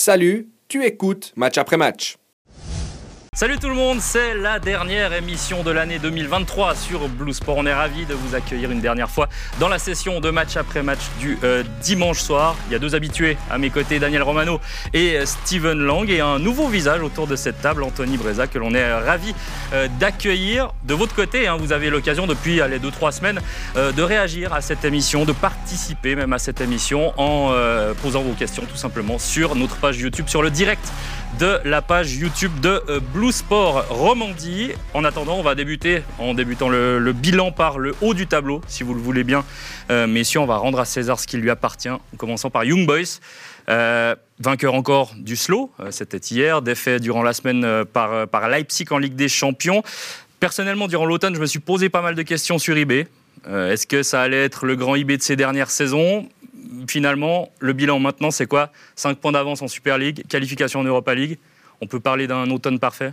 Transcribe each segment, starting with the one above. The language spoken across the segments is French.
Salut, tu écoutes match après match. Salut tout le monde, c'est la dernière émission de l'année 2023 sur Blue Sport. On est ravis de vous accueillir une dernière fois dans la session de match après match du euh, dimanche soir. Il y a deux habitués à mes côtés, Daniel Romano et euh, Steven Lang, et un nouveau visage autour de cette table, Anthony Breza, que l'on est ravi euh, d'accueillir. De votre côté, hein, vous avez l'occasion depuis les deux trois semaines de réagir à cette émission, de participer même à cette émission en posant vos questions tout simplement sur notre page YouTube, sur le direct de la page YouTube de euh, Blue Sport Romandie. En attendant, on va débuter en débutant le, bilan par le haut du tableau, si vous le voulez bien. Euh, messieurs, on va rendre à César ce qui lui appartient, en commençant par Young Boys. Euh, vainqueur encore du slow, c'était hier, défait durant la semaine par, par Leipzig en Ligue des Champions. Personnellement, durant l'automne, je me suis posé pas mal de questions sur eBay. Est-ce que ça allait être le grand eBay de ces dernières saisons? Finalement, le bilan maintenant, c'est quoi? 5 points d'avance en Super League, qualification en Europa League. On peut parler d'un automne parfait?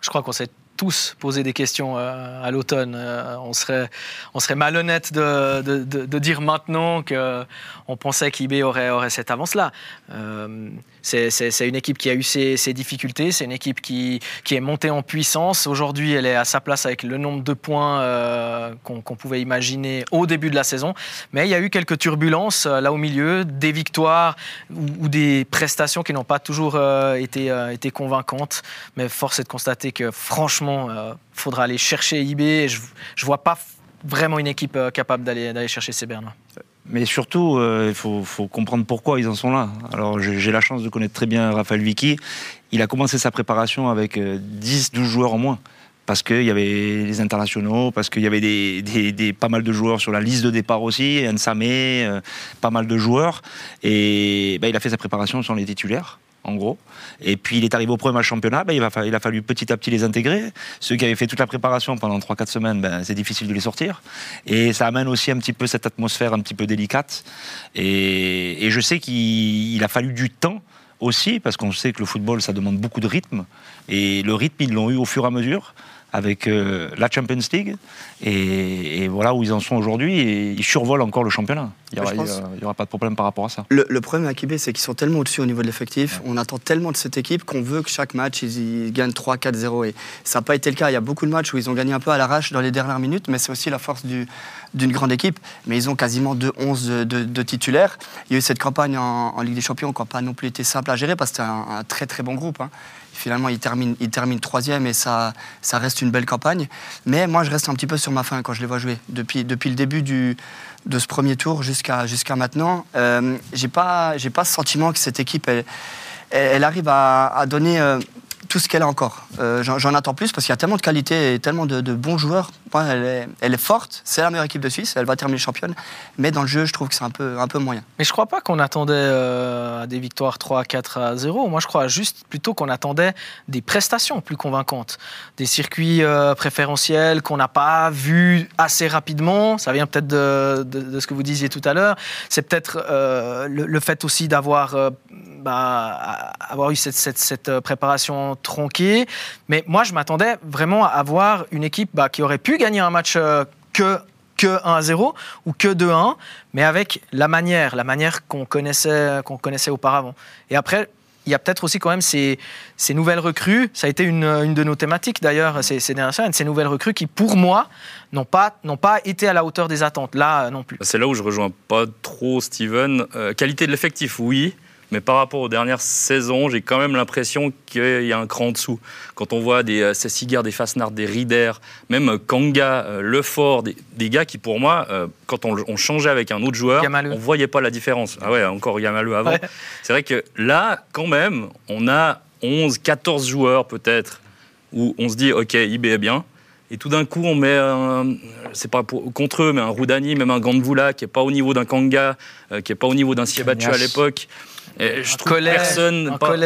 Je crois qu'on s'est tous poser des questions euh, à l'automne. Euh, on, serait, on malhonnête de, dire maintenant qu'on pensait qu'IB aurait, cette avance-là. Euh, c'est une équipe qui a eu ses, difficultés, c'est une équipe qui, est montée en puissance. Aujourd'hui, elle est à sa place avec le nombre de points qu'on pouvait imaginer au début de la saison. Mais il y a eu quelques turbulences là au milieu, des victoires ou, des prestations qui n'ont pas toujours été convaincantes. Mais force est de constater que franchement, il euh, faudra aller chercher eBay. Je ne vois pas vraiment une équipe euh, capable d'aller chercher ces Bernois. Mais surtout, euh, il faut, comprendre pourquoi ils en sont là. Alors, j'ai la chance de connaître très bien Raphaël Vicky. Il a commencé sa préparation avec 10-12 joueurs en moins. Parce qu'il y avait les internationaux, parce qu'il y avait pas mal de joueurs sur la liste de départ aussi, Nsame, pas mal de joueurs. Et bah, il a fait sa préparation sans les titulaires en gros. Et puis il est arrivé au premier championnat, ben, il, a, fallu petit à petit les intégrer. Ceux qui avaient fait toute la préparation pendant 3-4 semaines, ben, c'est difficile de les sortir. Et ça amène aussi un petit peu cette atmosphère un petit peu délicate. Et je sais qu'il a fallu du temps aussi, parce qu'on sait que le football, ça demande beaucoup de rythme. Et le rythme, ils l'ont eu au fur et à mesure avec euh, la Champions League. Et, voilà où ils en sont aujourd'hui. Et ils survolent encore le championnat. Il n'y aura, pas de problème par rapport à ça. Le, problème à Kibé, c'est qu'ils sont tellement au-dessus au niveau de l'effectif. On attend tellement de cette équipe qu'on veut que chaque match, ils, gagnent 3-4-0. Et ça n'a pas été le cas. Il y a beaucoup de matchs où ils ont gagné un peu à l'arrache dans les dernières minutes. Mais c'est aussi la force d'une grande équipe. Mais ils ont quasiment 2-11 de, titulaires. Il y a eu cette campagne en, Ligue des Champions qui n'a pas non plus été simple à gérer parce que c'était un, très très bon groupe. Hein. Finalement, il termine, il termine troisième et ça, ça reste une belle campagne. Mais moi, je reste un petit peu sur ma fin quand je les vois jouer. Depuis, depuis le début du, de ce premier tour jusqu'à jusqu'à maintenant, euh, j'ai pas, pas ce sentiment que cette équipe, arrive à, à donner euh, tout ce qu'elle a encore. Euh, j'en attends plus parce qu'il y a tellement de qualité et tellement de, bons joueurs. elle, est, forte, c'est la meilleure équipe de Suisse, elle va terminer championne. Mais dans le jeu, je trouve que c'est un peu, un peu moyen. Mais je crois pas qu'on attendait euh, des victoires 3, 4 à 0. Moi, je crois juste plutôt qu'on attendait des prestations plus convaincantes. Des circuits euh, préférentiels qu'on n'a pas vus assez rapidement. Ça vient peut-être de, ce que vous disiez tout à l'heure. C'est peut-être le, fait aussi d'avoir bah, avoir eu cette, cette préparation tronqué. Mais moi, je m'attendais vraiment à avoir une équipe bah, qui aurait pu gagner un match euh, que que 1 0 ou que 2-1, mais avec la manière, la manière qu'on connaissait, qu'on connaissait auparavant. Et après, il y a peut-être aussi quand même ces, nouvelles recrues. Ça a été une, de nos thématiques d'ailleurs ces, dernières semaines. Ces nouvelles recrues qui, pour moi, n'ont pas, été à la hauteur des attentes. Là, non plus. C'est là où je rejoins pas trop Steven. Euh, qualité de l'effectif, oui. Mais par rapport aux dernières saisons, j'ai quand même l'impression qu'il y a un cran en dessous. Quand on voit des euh, Cessigar, des Fasnard, des Rieder, même euh, Kanga, euh, Lefort, des, des, gars qui pour moi, quand on, changeait avec un autre joueur, on on voyait pas la différence. Ah ouais, encore Yamalou avant. C'est vrai que là, quand même, on a 11, 14 joueurs peut-être où on se dit, ok, IB est bien. Et tout d'un coup, on met, c'est pas contre eux, mais un Roudani, même un Gandvoula qui est pas au niveau d'un Kanga, qui est pas au niveau d'un Siebattu à l'époque. Et je trouve personne. Un pas,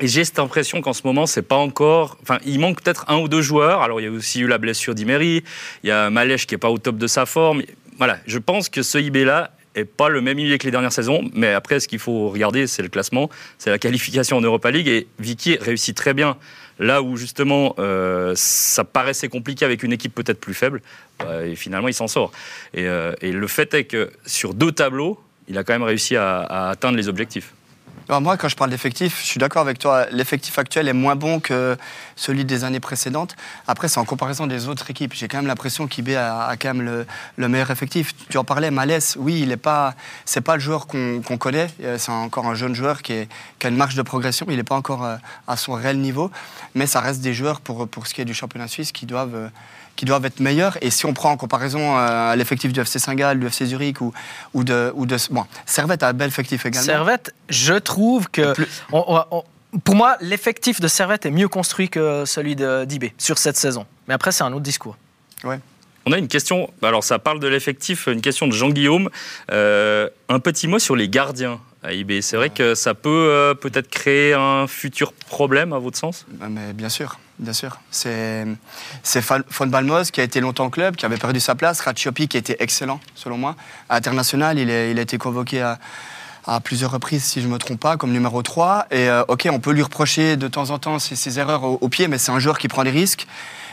Et j'ai cette impression qu'en ce moment, c'est pas encore. Enfin, il manque peut-être un ou deux joueurs. Alors, il y a aussi eu la blessure d'Imery. Il y a Malèche qui est pas au top de sa forme. Voilà, je pense que ce IB-là est pas le même IB que les dernières saisons. Mais après, ce qu'il faut regarder, c'est le classement, c'est la qualification en Europa League. Et Vicky réussit très bien là où justement euh, ça paraissait compliqué avec une équipe peut-être plus faible. Bah, et finalement, il s'en sort. Et, euh, et le fait est que sur deux tableaux, il a quand même réussi à, atteindre les objectifs. Moi, quand je parle d'effectif, je suis d'accord avec toi. L'effectif actuel est moins bon que celui des années précédentes. Après, c'est en comparaison des autres équipes. J'ai quand même l'impression qu'IB a, a, quand même le, le, meilleur effectif. Tu en parlais, Malès, oui, il n'est pas, pas le joueur qu'on qu connaît. Euh, c'est encore un jeune joueur qui, a une marge de progression. Il n'est pas encore euh, à son réel niveau, mais ça reste des joueurs pour, pour ce qui est du championnat suisse qui doivent euh, qui doivent être meilleurs. Et si on prend en comparaison euh, l'effectif du FC Saint-Gall, du FC Zurich ou, ou, de, ou de. Bon, Servette a un bel effectif également. Servette, je trouve que. On, on, pour moi, l'effectif de Servette est mieux construit que celui d'IB sur cette saison. Mais après, c'est un autre discours. Ouais. On a une question, alors ça parle de l'effectif, une question de Jean-Guillaume. Euh, un petit mot sur les gardiens C'est vrai que ça peut euh, peut-être créer un futur problème, à votre sens? Mais Bien sûr, bien sûr. C'est Fon Balmos qui a été longtemps club, qui avait perdu sa place. Ratchiopi qui était excellent, selon moi. À international, il, est, il a été convoqué à, à plusieurs reprises, si je ne me trompe pas, comme numéro 3. Et euh, ok, on peut lui reprocher de temps en temps ses, ses erreurs au, au, pied, mais c'est un joueur qui prend des risques,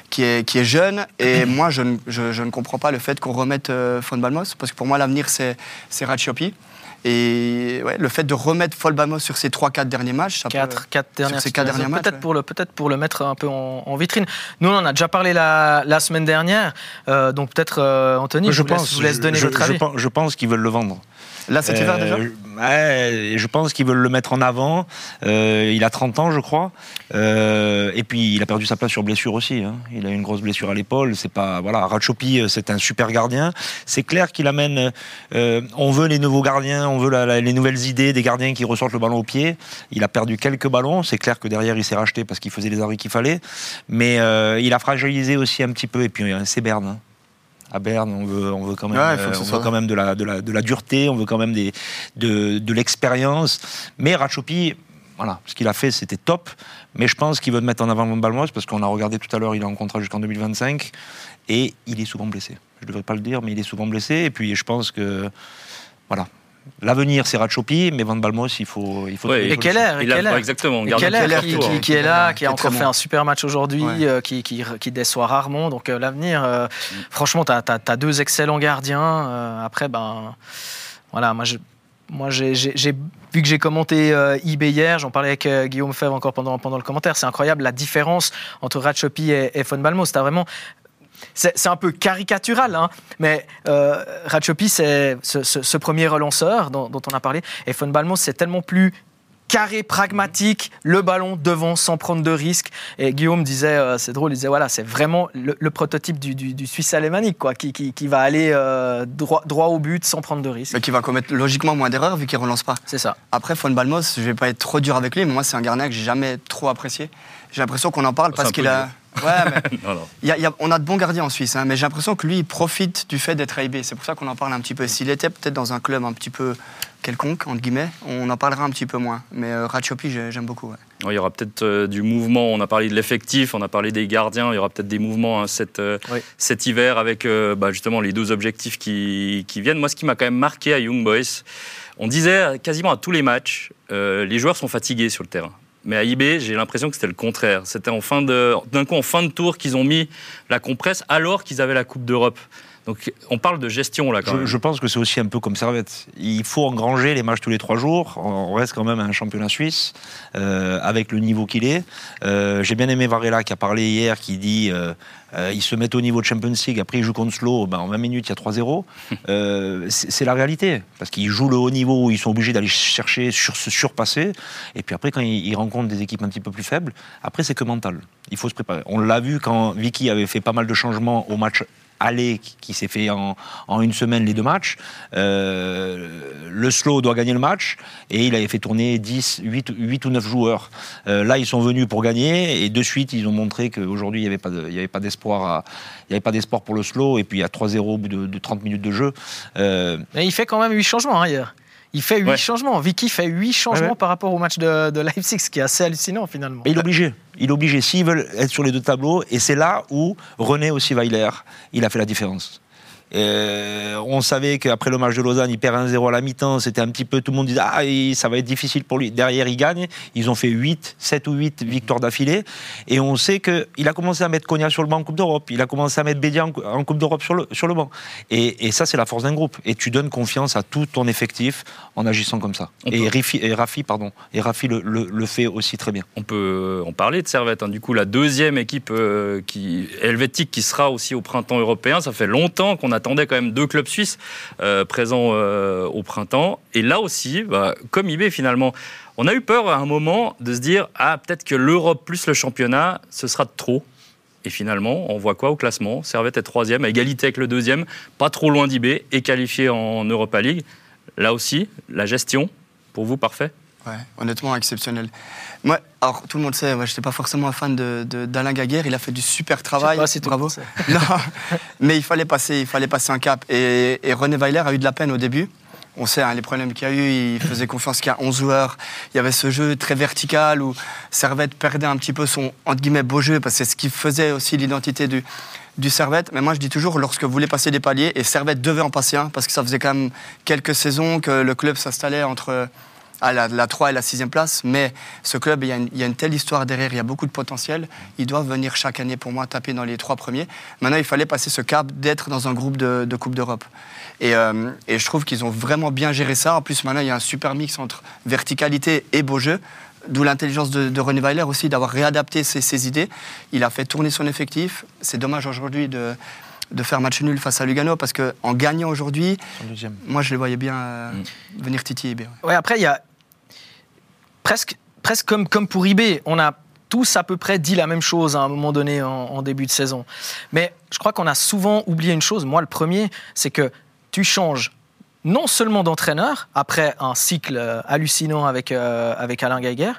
qui est, qui est jeune. Et moi, je, je, je, ne comprends pas le fait qu'on remette euh, Fon Balmos, parce que pour moi, l'avenir, c'est Ratchiopi. Et ouais, le fait de remettre Folbamos sur ces 3-4 derniers matchs, ça quatre, peut, quatre dernières sur ces 4 derniers matchs, peut-être ouais. pour le peut-être pour le mettre un peu en, en, vitrine. Nous, on en a déjà parlé la, la semaine dernière, euh, donc peut-être euh, Anthony, je, je, vous pense, laisse, vous laisse donner je, votre avis. Je pense, je pense qu'ils veulent le vendre. Là, cet hiver déjà ouais, Je pense qu'ils veulent le mettre en avant. Euh, il a 30 ans, je crois. Euh, et puis, il a perdu sa place sur blessure aussi. Hein. Il a une grosse blessure à l'épaule. C'est pas voilà. Ratchopi, c'est un super gardien. C'est clair qu'il amène. Euh, on veut les nouveaux gardiens, on veut les nouvelles idées des gardiens qui ressortent le ballon au pied. Il a perdu quelques ballons. C'est clair que derrière, il s'est racheté parce qu'il faisait les arrêts qu'il fallait. Mais euh, il a fragilisé aussi un petit peu. Et puis, c'est Berne. À Berne, on veut, on veut quand même, ouais, euh, on veut quand même de la, de, la, de la dureté, on veut quand même des, de, de l'expérience. Mais Ratchopi, voilà, ce qu'il a fait, c'était top. Mais je pense qu'il veut mettre en avant Balmos parce qu'on a regardé tout à l'heure, il est en contrat jusqu'en 2025 et il est souvent blessé. Je ne devrais pas le dire, mais il est souvent blessé. Et puis je pense que, voilà, L'avenir, c'est Ratchopi, mais Van Balmos, il faut. Il faut ouais, et Keller, il a, exactement. Et Keller, Keller qui, qui, qui, est là, qui a encore bon. fait un super match aujourd'hui, Ouais. euh, qui, qui, qui, déçoit rarement. Donc euh, l'avenir, euh, mm. franchement, tu as, as, as, deux excellents gardiens. Euh, après, ben, voilà, moi, je, moi j'ai vu que j'ai commenté euh, eBay hier, j'en parlais avec euh, Guillaume Fèvre encore pendant, pendant le commentaire. C'est incroyable la différence entre Ratchopi et, et Von Balmos. C'était vraiment c'est un peu caricatural, hein, mais euh, Ratchopi, c'est ce, ce, ce, premier relanceur dont, dont, on a parlé, et Von Balmos, c'est tellement plus carré, pragmatique, le ballon devant sans prendre de risques. Et Guillaume disait, euh, c'est drôle, il disait voilà, c'est vraiment le, le, prototype du, du, du Suisse alémanique, quoi, qui, qui, qui va aller euh, droit, droit, au but sans prendre de risques. Mais qui va commettre logiquement moins d'erreurs vu qu'il relance pas. C'est ça. Après, Von Balmos, je vais pas être trop dur avec lui, mais moi, c'est un gardien que j'ai jamais trop apprécié. J'ai l'impression qu'on en parle parce qu'il a. Ouais, mais non, non. Y a, y a, on a de bons gardiens en Suisse, hein, mais j'ai l'impression que lui, il profite du fait d'être AIB. C'est pour ça qu'on en parle un petit peu. S'il était peut-être dans un club un petit peu quelconque, entre guillemets, on en parlera un petit peu moins. Mais euh, Ratchopi, j'aime beaucoup. Ouais. Il y aura peut-être euh, du mouvement. On a parlé de l'effectif, on a parlé des gardiens. Il y aura peut-être des mouvements hein, cet, euh, oui. cet, hiver avec euh, bah, justement les deux objectifs qui, qui, viennent. Moi, ce qui m'a quand même marqué à Young Boys, on disait quasiment à tous les matchs, les joueurs sont fatigués sur le terrain. Mais à IB, j'ai l'impression que c'était le contraire. C'était d'un coup en fin de tour qu'ils ont mis la compresse alors qu'ils avaient la Coupe d'Europe. Donc on parle de gestion là quand je, même. Je pense que c'est aussi un peu comme Servette. Il faut engranger les matchs tous les trois jours. On reste quand même un championnat suisse euh, avec le niveau qu'il est. Euh, J'ai bien aimé Varela qui a parlé hier, qui dit euh, ils se mettent au niveau de Champions League, après ils jouent contre Slow, ben, en 20 minutes il y a 3-0. Euh, c'est la réalité parce qu'ils jouent le haut niveau, ils sont obligés d'aller chercher, sur, se surpasser. Et puis après quand ils, ils, rencontrent des équipes un petit peu plus faibles, après c'est que mental. Il faut se préparer. On l'a vu quand Vicky avait fait pas mal de changements au match aller qui s'est fait en, en, une semaine les deux matchs. Euh, le slow doit gagner le match et il avait fait tourner 10, 8, 8 ou 9 joueurs. Euh, là, ils sont venus pour gagner et de suite, ils ont montré qu'aujourd'hui, il n'y avait pas d'espoir pour le slow et puis il y a 3-0 au bout de, de, 30 minutes de jeu. Euh... Mais il fait quand même 8 changements hein, hier. Il fait 8 ouais. changements. Vicky fait 8 changements ouais. par rapport au match de, de, Leipzig, ce qui est assez hallucinant finalement. Il est obligé. Il est obligé. S'ils veulent être sur les deux tableaux, et c'est là où René aussi Weiler, il a fait la différence. Euh, on savait qu'après le match de Lausanne, il perd 1-0 à la mi-temps. C'était un petit peu, tout le monde disait, ah, ça va être difficile pour lui. Derrière, il gagne. Ils ont fait 8, 7 ou 8 victoires d'affilée. Et on sait qu'il a commencé à mettre Konya sur le banc en Coupe d'Europe. Il a commencé à mettre Bédia en, Coupe d'Europe sur le, sur le banc. Et, ça, c'est la force d'un groupe. Et tu donnes confiance à tout ton effectif en agissant comme ça. et, Rafi, et Rafi, pardon, et Rafi le, fait aussi très bien. On peut en parler de Servette. Hein. Du coup, la deuxième équipe euh, qui, helvétique qui sera aussi au printemps européen. Ça fait longtemps qu'on attendait quand même deux clubs suisses euh, présents euh, au printemps. Et là aussi, bah, comme IB finalement, on a eu peur à un moment de se dire ah peut-être que l'Europe plus le championnat, ce sera trop. Et finalement, on voit quoi au classement? Servette est troisième, à égalité avec le deuxième, pas trop loin d'IB, et qualifié en Europa League. Là aussi, la gestion, pour vous, parfait? Ouais, honnêtement exceptionnel. Moi, alors tout le monde sait, moi je n'étais pas forcément un fan d'Alain de, d'Alain Gaguerre, il a fait du super travail. Pas, bravo. non, mais il fallait passer, il fallait passer un cap. Et, René Weiler a eu de la peine au début. On sait hein, les problèmes qu'il y a eu, il faisait confiance qu'il y a 11 joueurs. Il y avait ce jeu très vertical où Servette perdait un petit peu son entre guillemets beau jeu parce que c'est ce qui faisait aussi l'identité du, du Servette. Mais moi je dis toujours, lorsque vous voulez passer des paliers, et Servette devait en passer un parce que ça faisait quand même quelques saisons que le club s'installait entre à la, 3 et la 6e place. Mais ce club, il y, a une, telle histoire derrière, il y a beaucoup de potentiel. Ils doivent venir chaque année, pour moi, taper dans les trois premiers. Maintenant, il fallait passer ce cap d'être dans un groupe de, Coupe d'Europe. Euh, et, je trouve qu'ils ont vraiment bien géré ça. En plus, maintenant, il y a un super mix entre verticalité et beau jeu. D'où l'intelligence de, René Weiler aussi d'avoir réadapté ses, idées. Il a fait tourner son effectif. C'est dommage aujourd'hui de, de faire match nul face à Lugano parce qu'en gagnant aujourd'hui, moi je les voyais bien euh, mm. venir titiller. Ouais, après il y a presque, presque comme, pour eBay, on a tous à peu près dit la même chose à un moment donné en, début de saison. Mais je crois qu'on a souvent oublié une chose, moi le premier, c'est que tu changes non seulement d'entraîneur, après un cycle euh, hallucinant avec, euh, avec Alain Geiger,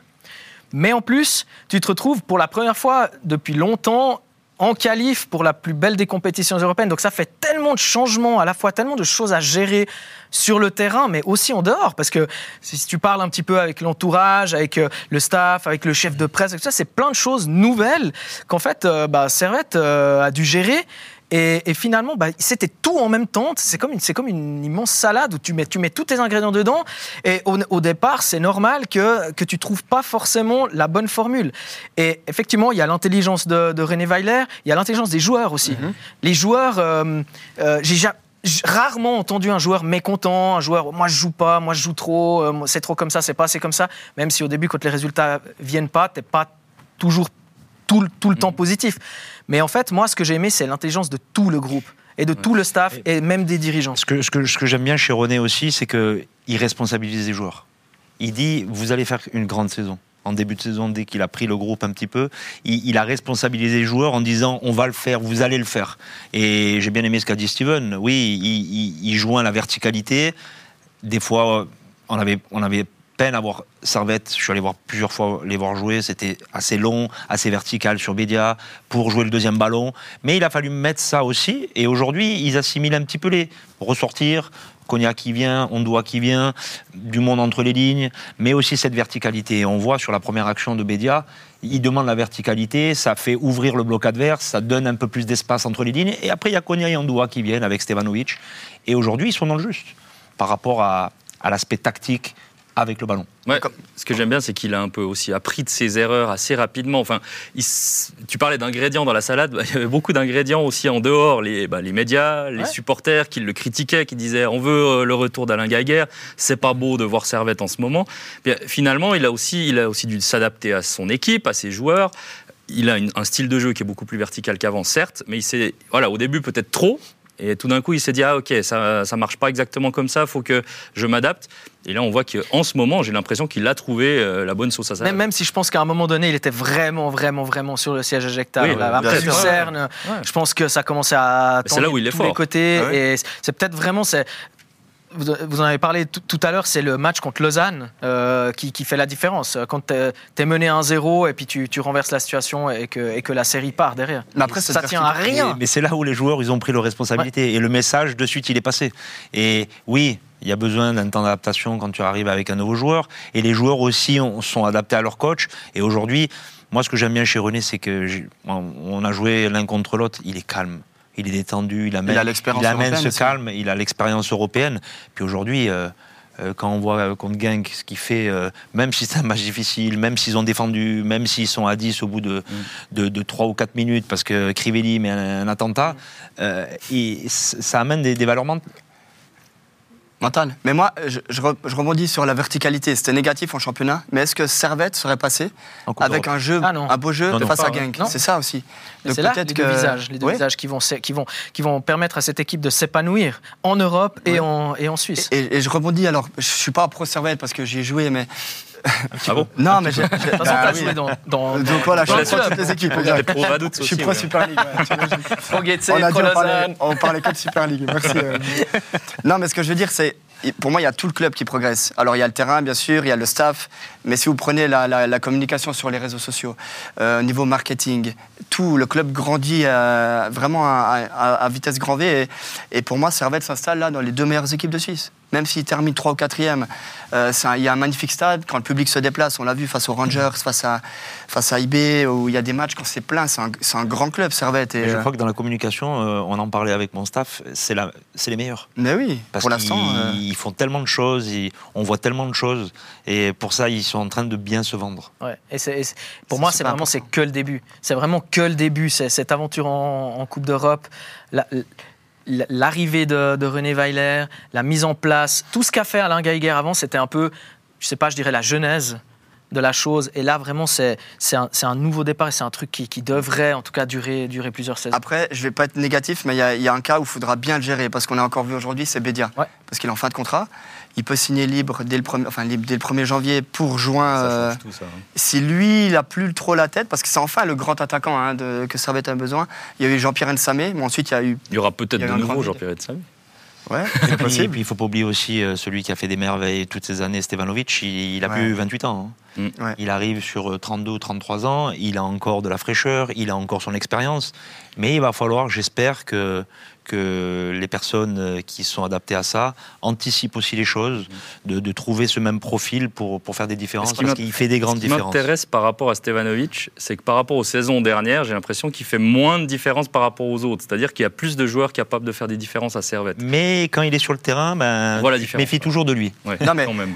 mais en plus, tu te retrouves pour la première fois depuis longtemps en qualif pour la plus belle des compétitions européennes. Donc ça fait tellement de changements, à la fois tellement de choses à gérer sur le terrain, mais aussi en dehors. Parce que si tu parles un petit peu avec l'entourage, avec euh, le staff, avec le chef de presse, c'est plein de choses nouvelles qu'en fait, euh, bah, Servette euh, a dû gérer. Et, finalement, bah, c'était tout en même temps. C'est comme, une, c'est comme une immense salade où tu mets, tu mets tous tes ingrédients dedans. Et au, départ, c'est normal que, que tu trouves pas forcément la bonne formule. Et effectivement, il y a l'intelligence de, René Weiler, il y a l'intelligence des joueurs aussi. Mm-hmm. Les joueurs, euh, euh, j'ai rarement entendu un joueur mécontent, un joueur moi je joue pas, moi je joue trop, euh, c'est trop comme ça, c'est pas assez comme ça. Même si au début, quand les résultats viennent pas, t'es pas toujours tout, le temps mm. positif. Mais en fait, moi, ce que j'ai aimé, c'est l'intelligence de tout le groupe et de tout le staff et même des dirigeants. Ce que, ce que, ce que j'aime bien chez René aussi, c'est qu'il responsabilise les joueurs. Il dit, vous allez faire une grande saison en début de saison, dès qu'il a pris le groupe un petit peu, il, a responsabilisé les joueurs en disant on va le faire, vous allez le faire. Et j'ai bien aimé ce qu'a dit Steven. Oui, il, il, joint la verticalité. Des fois, on avait, on avait peine à voir Servette. Je suis allé voir plusieurs fois les voir jouer. C'était assez long, assez vertical sur Bédia pour jouer le deuxième ballon. Mais il a fallu mettre ça aussi. Et aujourd'hui, ils assimilent un petit peu les ressortir. Cognac qui vient, Ondoa qui vient, du monde entre les lignes, mais aussi cette verticalité. On voit sur la première action de Bédia, il demande la verticalité, ça fait ouvrir le bloc adverse, ça donne un peu plus d'espace entre les lignes. Et après, il y a Cognac et Ondoa qui viennent avec Stevanovic. Et aujourd'hui, ils sont dans le juste par rapport à l'aspect tactique avec le ballon. Ce que j'aime bien, c'est qu'il a un peu aussi appris de ses erreurs assez rapidement. Enfin, tu parlais d'ingrédients dans la salade, il y avait beaucoup d'ingrédients aussi en dehors. Les, bah, les médias, les supporters qui le critiquaient, qui disaient on veut euh, le retour d'Alain Gaguerre, c'est pas beau de voir Servette en ce moment. finalement, il a aussi, il a aussi dû s'adapter à son équipe, à ses joueurs. Il a un style de jeu qui est beaucoup plus vertical qu'avant, certes, mais il s'est, voilà, au début peut-être trop, et tout d'un coup, il s'est dit, ah ok, ça ne marche pas exactement comme ça, il faut que je m'adapte. Et là, on voit qu'en ce moment, j'ai l'impression qu'il a trouvé euh, la bonne sauce à ça. Même, même si je pense qu'à un moment donné, il était vraiment, vraiment, vraiment sur le siège éjectable. après Lucerne, je pense que ça commençait à c'est là où il est fort. côtés. Ah et c'est peut-être vraiment, c'est vous en avez parlé tout à l'heure, c'est le match contre Lausanne euh, qui, fait la différence. Quand tu es, mené 1-0 et puis tu, renverses la situation et que, et que la série part derrière. Mais après, ça tient à rien. Mais, c'est là où les joueurs ils ont pris leur responsabilité et le message de suite il est passé. Et oui, il y a besoin d'un temps d'adaptation quand tu arrives avec un nouveau joueur. Et les joueurs aussi sont adaptés à leur coach. Et aujourd'hui, moi, ce que j'aime bien chez René, c'est que on a joué l'un contre l'autre. Il est calme il est détendu, il amène, Il amène ce calme, il a l'expérience européenne. Puis aujourd'hui, euh, euh, quand on voit euh, contre Genk ce qu'il fait, euh, même si c'est un match difficile, même s'ils ont défendu, même s'ils sont à 10 au bout de, de, de 3 ou 4 minutes parce que Crivelli met un, un attentat, et ça amène des, des valeurs mentales. Mental. Mais moi, je, je re- je rebondis sur la verticalité. C'était négatif en championnat, mais est-ce que Servette serait passé avec un jeu, Ah un beau jeu Non, non. face à Pas, Genk? C'est ça aussi. C'est là les peut-être deux que- visages, les deux visages qui vont, s- qui, vont, qui vont permettre à cette équipe de s'épanouir en Europe et, en, et en Suisse. Et, et je rebondis, alors, je suis pas pro Servette parce que j'y ai joué, mais. Ah bon Non, mais j'ai. De toute façon, bah t'as joué dans, dans, Donc dans- voilà, je suis pro toutes les équipes. Je suis pro. Super League. on a on parlait, Lausanne. on parlait que de Super League. Merci. euh. non, mais ce que je veux dire, c'est. Pour moi, il y a tout le club qui progresse. Alors, il y a le terrain, bien sûr, il y a le staff, mais si vous prenez la, la- la communication sur les réseaux sociaux, euh, au niveau marketing, tout, le club grandit euh, vraiment à, à- à vitesse grand V. Et, et pour moi, Servette s'installe là dans les deux meilleures équipes de Suisse. Même s'il termine 3 ou 4e, il y a un magnifique stade. Quand le public se déplace, on l'a vu face aux Rangers, face à, face à IB, où il y a des matchs quand c'est plein. C'est un, grand club, Servette. Et, je euh, crois que dans la communication, euh, on en parlait avec mon staff, c'est les meilleurs. mais oui, Parce pour l'instant. euh, ils font tellement de choses, ils- on voit tellement de choses, et pour ça, ils sont en train de bien se vendre. Ouais. Et c'est- et c'est- pour moi, c'est vraiment c'est que le début. C'est vraiment que le début. C'est cette aventure en, en Coupe d'Europe, la- la- l'arrivée de, de René Weiler, la mise en place, tout ce qu'a fait Alain Geiger avant, c'était un peu, je sais pas, je dirais la genèse de la chose. Et là, vraiment, c'est c'est un, c'est un nouveau départ et c'est un truc qui, qui devrait, en tout cas, durer, durer plusieurs saisons. Après, je vais pas être négatif, mais il y, a- il y a un cas où il faudra bien le gérer, parce qu'on a encore vu aujourd'hui, c'est Bédia. Ouais. Parce qu'il est en fin de contrat. Il peut signer libre dès le, premier, enfin, libre dès le 1er janvier pour juin. Ça euh, change tout ça. hein. si lui, il a plus trop la tête, parce que c'est enfin le grand attaquant hein, de, que Servette a besoin. Il y a eu Jean-Pierre Nsamé, mais ensuite il y a eu. Il y aura peut-être de nouveau. Jean-Pierre Etsam. Ouais, Et c'est puis, et possible. puis, il faut pas oublier aussi euh, celui qui a fait des merveilles toutes ces années, Stevanovic. Il, il a Ouais. plus 28 ans. hein. Mm. Ouais. Il arrive sur 32 33 ans. Il a encore de la fraîcheur. Il a encore son expérience. Mais il va falloir, j'espère, que, que les personnes euh, qui sont adaptées à ça anticipent aussi les choses, de, de trouver ce même profil pour, pour faire des différences. Ce qui Parce qu'il fait des grandes Ce qui différences. m'intéresse par rapport à Stevanovic, c'est que par rapport aux saisons dernières, j'ai l'impression qu'il fait moins de différence par rapport aux autres. C'est-à-dire qu'il y a plus de joueurs capables de faire des différences à Servette. Mais quand il est sur le terrain, ben, Voilà tu ouais. toujours de lui. Ouais, Non, mais- quand même.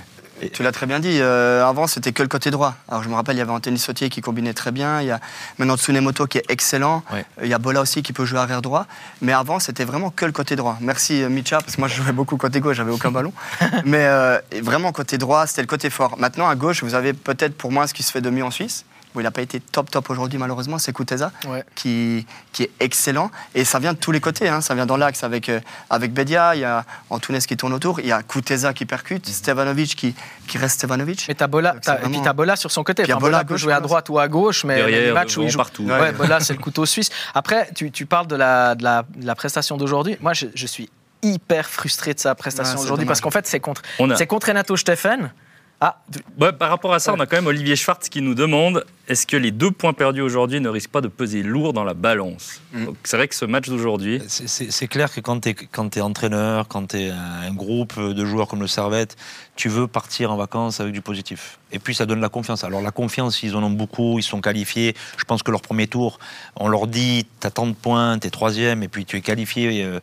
Tu l'as très bien dit. euh, avant, c'était que le côté droit. Alors, je me rappelle, il y avait Anthony Sautier qui combinait très bien. Il y a maintenant Tsunemoto qui est excellent. Il y a Bola aussi qui peut jouer arrière droit. Mais avant, c'était vraiment que le côté droit. Merci euh, Micha, parce que moi, je jouais beaucoup côté gauche, j'avais aucun ballon. Mais euh, et vraiment, côté droit, c'était le côté fort. Maintenant, à gauche, vous avez peut-être pour moi ce qui se fait de mieux en Suisse. Bon, il n'a pas été top top aujourd'hui, malheureusement. C'est Kuteza Ouais. qui, qui est excellent. Et ça vient de tous les côtés. hein. Ça vient dans l'axe avec, euh, avec Bedia. Il y a Antunes qui tourne autour. Il y a Kuteza qui percute. Stevanovic qui, qui reste Stevanovic. Mais t'as Bola, Donc, t'as- c'est et puis vraiment- t'as Bola sur son côté. Puis il y a Enfin, Bola Bola à peut jouer à droite ou à gauche, mais les Derrière, matchs où il joue partout. Ouais. Ouais, Bola, c'est le couteau suisse. Après, tu, tu parles de la, de la, de la prestation d'aujourd'hui. Moi, je, je suis hyper frustré de sa prestation Ouais, aujourd'hui dommage. parce qu'en fait, c'est contre, a- c'est contre Renato Steffen. Ah, Ouais, par rapport à ça, on a quand même Olivier Schwartz qui nous demande est-ce que les deux points perdus aujourd'hui ne risquent pas de peser lourd dans la balance Mm. C'est vrai que ce match d'aujourd'hui, C'est- clair que quand tu es, entraîneur, quand tu es un groupe de joueurs comme le Servette, tu veux partir en vacances avec du positif. Et puis ça donne la confiance. Alors la confiance, ils en ont beaucoup, ils sont qualifiés. Je pense que leur premier tour, on leur dit, tu as tant de points, tu es troisième, et puis tu es qualifié, euh,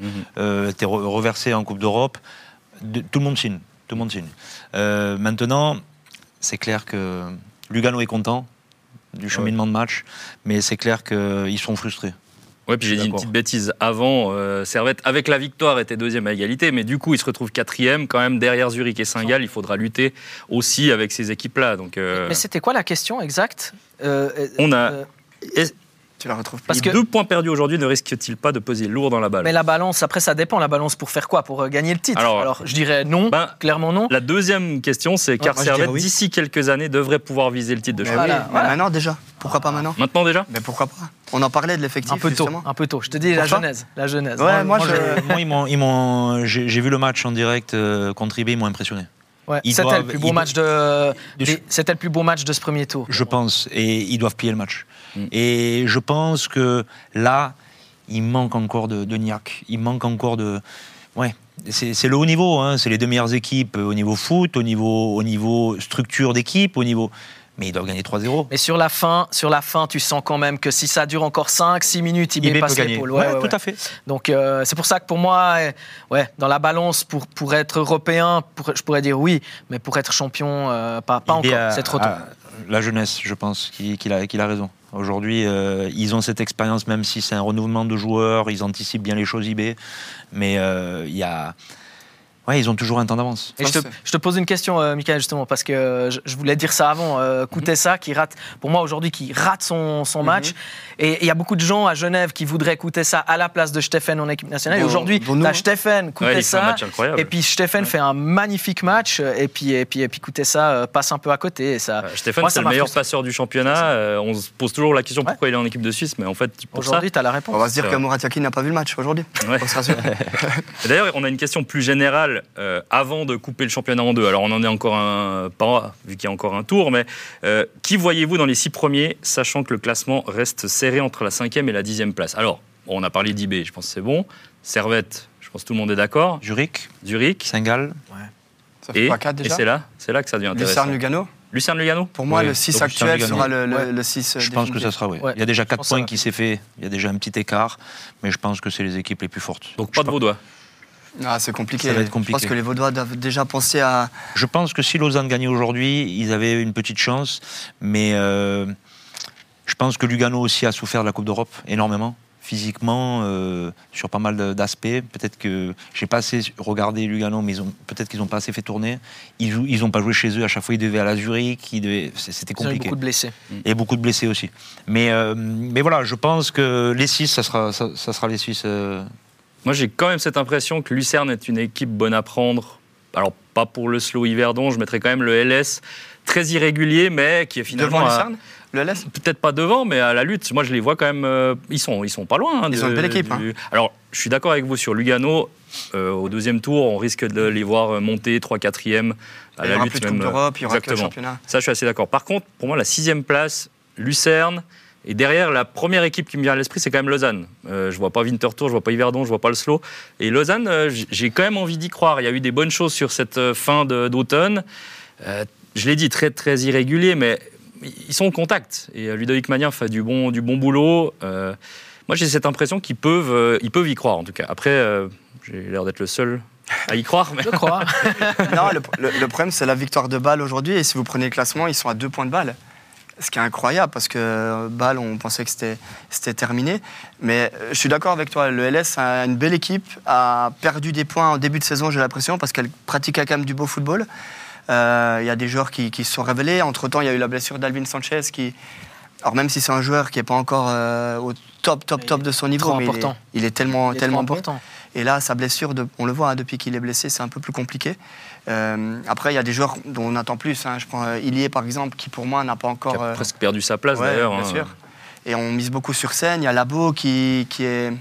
Mhm. tu es reversé en Coupe d'Europe. De- Tout le monde signe. Tout le monde signe. Euh, maintenant, c'est clair que Lugano est content du cheminement de match, mais c'est clair qu'ils sont frustrés. Ouais, puis j'ai dit une petite bêtise. Avant, euh, Servette, avec la victoire, était deuxième à égalité, mais du coup, il se retrouve quatrième quand même derrière Zurich et Saint-Gall. Il faudra lutter aussi avec ces équipes-là. Donc, euh, mais c'était quoi la question exacte? Euh, euh, on a euh, Tu la retrouves Parce les que- deux points perdus aujourd'hui ne risquent-ils pas de peser lourd dans la balle mais la balance, après, ça dépend. La balance pour faire quoi? Pour euh, gagner le titre? Alors- Alors, je dirais non, Ben, clairement non. La deuxième question, c'est car moi, Servette, oui. d'ici quelques années, devrait pouvoir viser le titre de champion. Voilà, oui, mais voilà. maintenant déjà. Pourquoi pas maintenant? Maintenant déjà? Mais pourquoi pas? On en parlait de l'effectif Un peu tôt, justement. un peu tôt. Je te dis la genèse, la genèse. Ouais, moi, je- je- moi, ils m'ont- ils m'ont- j'ai j'ai vu le match en direct euh, contre IB, ils m'ont impressionné. Ouais, Ils C'était le plus beau ils match de, de- des- c'était le plus beau match de ce premier tour. Je pense, et ils doivent plier le match. Mm. Et je pense que là, il manque encore de, de niaque. Il manque encore de. Ouais, c'est le haut niveau. hein. C'est les deux meilleures équipes au niveau foot, au niveau, au niveau structure d'équipe, au niveau. mais ils doivent gagner 3-0. Mais sur la fin, sur la fin, tu sens quand même que si ça dure encore 5-6 minutes, il IB passe l'épaule. Ouais, Ouais, ouais, tout à fait. Donc euh, c'est pour ça que pour moi, euh, ouais, dans la balance, pour, pour être européen, pour- je pourrais dire oui, mais pour être champion, euh, pas, pas encore, c'est trop tôt. la jeunesse, je pense, qu'il qu'il a, qu'il a raison. Aujourd'hui, euh, ils ont cette expérience, même si c'est un renouvellement de joueurs, ils anticipent bien les choses IB, mais euh, il y a. Ouais, ils ont toujours un temps d'avance. Et je, te, c'est- je te pose une question, euh, Michael, justement, parce que je, je voulais dire ça avant. Euh, Koutessa, qui rate, pour moi aujourd'hui, qui rate son, son Mhm. match. Et il y a beaucoup de gens à Genève qui voudraient Koutessa à la place de Steffen en équipe nationale. Et aujourd'hui, nous, tu hein. Steffen, Ouais, il fait un Koutessa. match incroyable. et puis Steffen Ouais. fait un magnifique match. Et puis, et puis, et puis Koutessa euh, passe un peu à côté. Et ça, Euh, Moi, c'est le meilleur frustré. passeur du championnat. Euh, on se pose toujours la question Ouais. pourquoi il est en équipe de Suisse, mais en fait, pour ça. aujourd'hui, tu as la On réponse. va se dire que Yakin n'a pas vu le match aujourd'hui. Ouais. On se rassure. Et D'ailleurs, on a une question plus générale euh, avant de couper le championnat en deux. Alors, on en est encore un, pas vu qu'il y a encore un tour, mais euh, qui voyez-vous dans les six premiers, sachant que le classement reste serré entre la cinquième et la dixième place? Alors, bon, on a parlé d'IB, je pense que c'est bon. Servette, je pense que tout le monde est d'accord. Zurich, Zurich. Saint-Gall, Ça fait Et, pas 4 et déjà. c'est là, c'est là que ça devient intéressant. Lucerne Lugano. Lucerne Lugano Pour moi, Oui. le 6 Donc, actuel sera le, le, Ouais. le 6 je pense que ça sera, oui. Ouais. Il y a déjà Je 4 pense que ça points qui s'est fait, il y a déjà un petit écart, mais je pense que c'est les équipes les plus fortes. Donc, Je pas de Vaudois. Ah, c'est compliqué. Je pense que les Vaudois doivent déjà penser à. Je pense que si Lausanne gagnait aujourd'hui, ils avaient une petite chance. Mais euh, je pense que Lugano aussi a souffert de la Coupe d'Europe énormément, physiquement, euh, sur pas mal d'aspects. Peut-être que j'ai pas assez regardé Lugano, mais peut-être qu'ils n'ont pas assez fait tourner. Ils n'ont pas joué chez eux. À chaque fois, ils devaient à la Zurich. C'était compliqué. Il y beaucoup de blessés. Et beaucoup de blessés aussi. Mais, euh, voilà, je pense que les 6, ça sera, les 6 moi, j'ai quand même cette impression que Lucerne est une équipe bonne à prendre. Alors, pas pour le slow Yverdon, je mettrais quand même le LS très irrégulier, mais qui est finalement. Devant à- Lucerne? Le LS Peut-être pas devant, mais à la lutte, moi je les vois quand même. euh, ils, sont, ils sont pas loin. hein, Ils de- ont une belle équipe, hein. Alors, je suis d'accord avec vous sur Lugano. euh, au deuxième tour, on risque de les voir monter 3-4e à Il y la aura lutte. plus de même, Coupe euh, d'Europe, il y aura que le exactement. championnat. Ça, je suis assez d'accord. Par contre, pour moi, la sixième place, Lucerne. Et derrière, la première équipe qui me vient à l'esprit, c'est quand même Lausanne. Euh, je vois pas Winterthur, je vois pas Yverdon, je vois pas le slow. Et Lausanne, euh, j'ai quand même envie d'y croire. Il y a eu des bonnes choses sur cette euh, fin d'automne. Euh, je l'ai dit, très très irrégulier, mais ils sont au contact. Et Ludovic Magnin fait du bon, du bon boulot. Euh, moi, j'ai cette impression qu'ils peuvent, euh, ils peuvent y croire, en tout cas. Après, euh, j'ai l'air d'être le seul à y croire. Mais... Je crois. Non, le, le- le problème, c'est la victoire de Bâle aujourd'hui. Et si vous prenez le classement, ils sont à deux points de Bâle. Ce qui est incroyable, parce que Bâle, on pensait que c'était terminé. Mais euh, je suis d'accord avec toi, le LS a une belle équipe, a perdu des points en début de saison, j'ai l'impression, parce qu'elle pratique quand même du beau football. Euh, Il y a des joueurs qui, qui se sont révélés. Entre-temps, il y a eu la blessure d'Alvin Sanchez, qui... Alors même si c'est un joueur qui n'est pas encore euh, au top, top, top de son niveau, mais il est- important. il est, tellement, Il est tellement important. Et là, sa blessure, de- on le voit, hein, depuis qu'il est blessé, c'est un peu plus compliqué. Euh, après, il y a des joueurs dont on attend plus. hein. Je prends euh, Ilié, par exemple, qui pour moi n'a pas Qui encore. a euh, presque perdu sa place ouais, d'ailleurs. bien hein. sûr. Et on mise beaucoup sur scène. Il y a Labo qui, qui est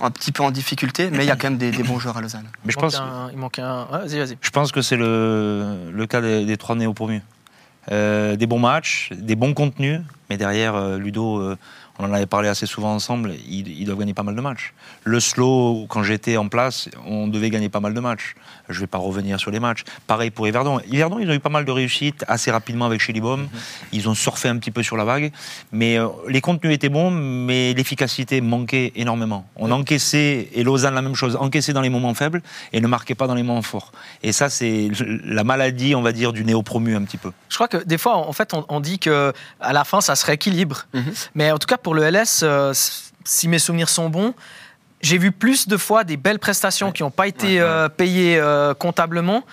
un petit peu en difficulté, mais il y a quand même des, des bons joueurs à Lausanne. Mais je il, manque pense, un, il manque un. ouais, vas-y, vas-y. je pense que c'est le, le cas des, des trois néo-promus. Euh, des bons matchs, des bons contenus, mais derrière, euh, Ludo, euh, on en avait parlé assez souvent ensemble, ils, ils doivent gagner pas mal de matchs. Le slow, quand j'étais en place, on devait gagner pas mal de matchs. Je ne vais pas revenir sur les matchs. Pareil pour Yverdon. Yverdon, ils ont eu pas mal de réussites assez rapidement avec Chilibom. Ils ont surfé un petit peu sur la vague. Mais euh, les contenus étaient bons, mais l'efficacité manquait énormément. On encaissait, et Lausanne la même chose, encaissait dans les moments faibles et ne marquait pas dans les moments forts. Et ça, c'est la maladie, on va dire, du néo-promu un petit peu. Je crois que des fois, en fait, on, on dit que à la fin, ça se rééquilibre. Mhm. Mais en tout cas, pour le LS, euh, si mes souvenirs sont bons, j'ai vu plus de fois des belles prestations qui n'ont pas été Ouais, ouais. euh, payées euh, comptablement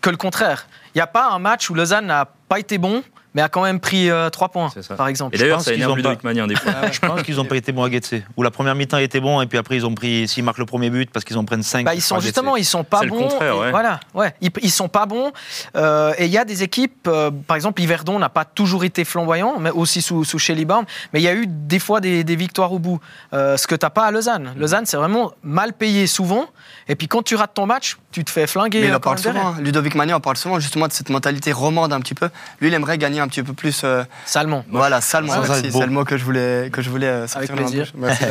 que le contraire. Il n'y a pas un match où Lausanne n'a pas été bon, mais a quand même pris 3 points, par exemple. Et d'ailleurs, ça énerve Ludovic pas- Magnin des fois. Je pense qu'ils n'ont pas été bons à Getse. Où la première mi-temps était bon, et puis après, ils ont pris, s'ils marquent le premier but, parce qu'ils en prennent 5. Bah, ils sont justement, ils sont pas C'est le bons. contraire, et ouais. Voilà, ouais, ils, ils sont pas bons. Euh, et il y a des équipes, euh, par exemple, Yverdon n'a pas toujours été flamboyant, mais aussi sous, sous Shelly Baum, mais il y a eu des fois des, des victoires au bout. Euh, ce que t'as pas à Lausanne. Lausanne, c'est vraiment mal payé souvent. Et puis quand tu rates ton match, tu te fais flinguer. Mais il euh, en parle souvent. hein. Ludovic Magnin en parle souvent justement de cette mentalité romande un petit peu. Lui, il aimerait gagner un petit peu plus. euh, Salmon. voilà, merci, beau. c'est le mot que je voulais, que je voulais euh, sortir Avec dans la plaisir. Merci,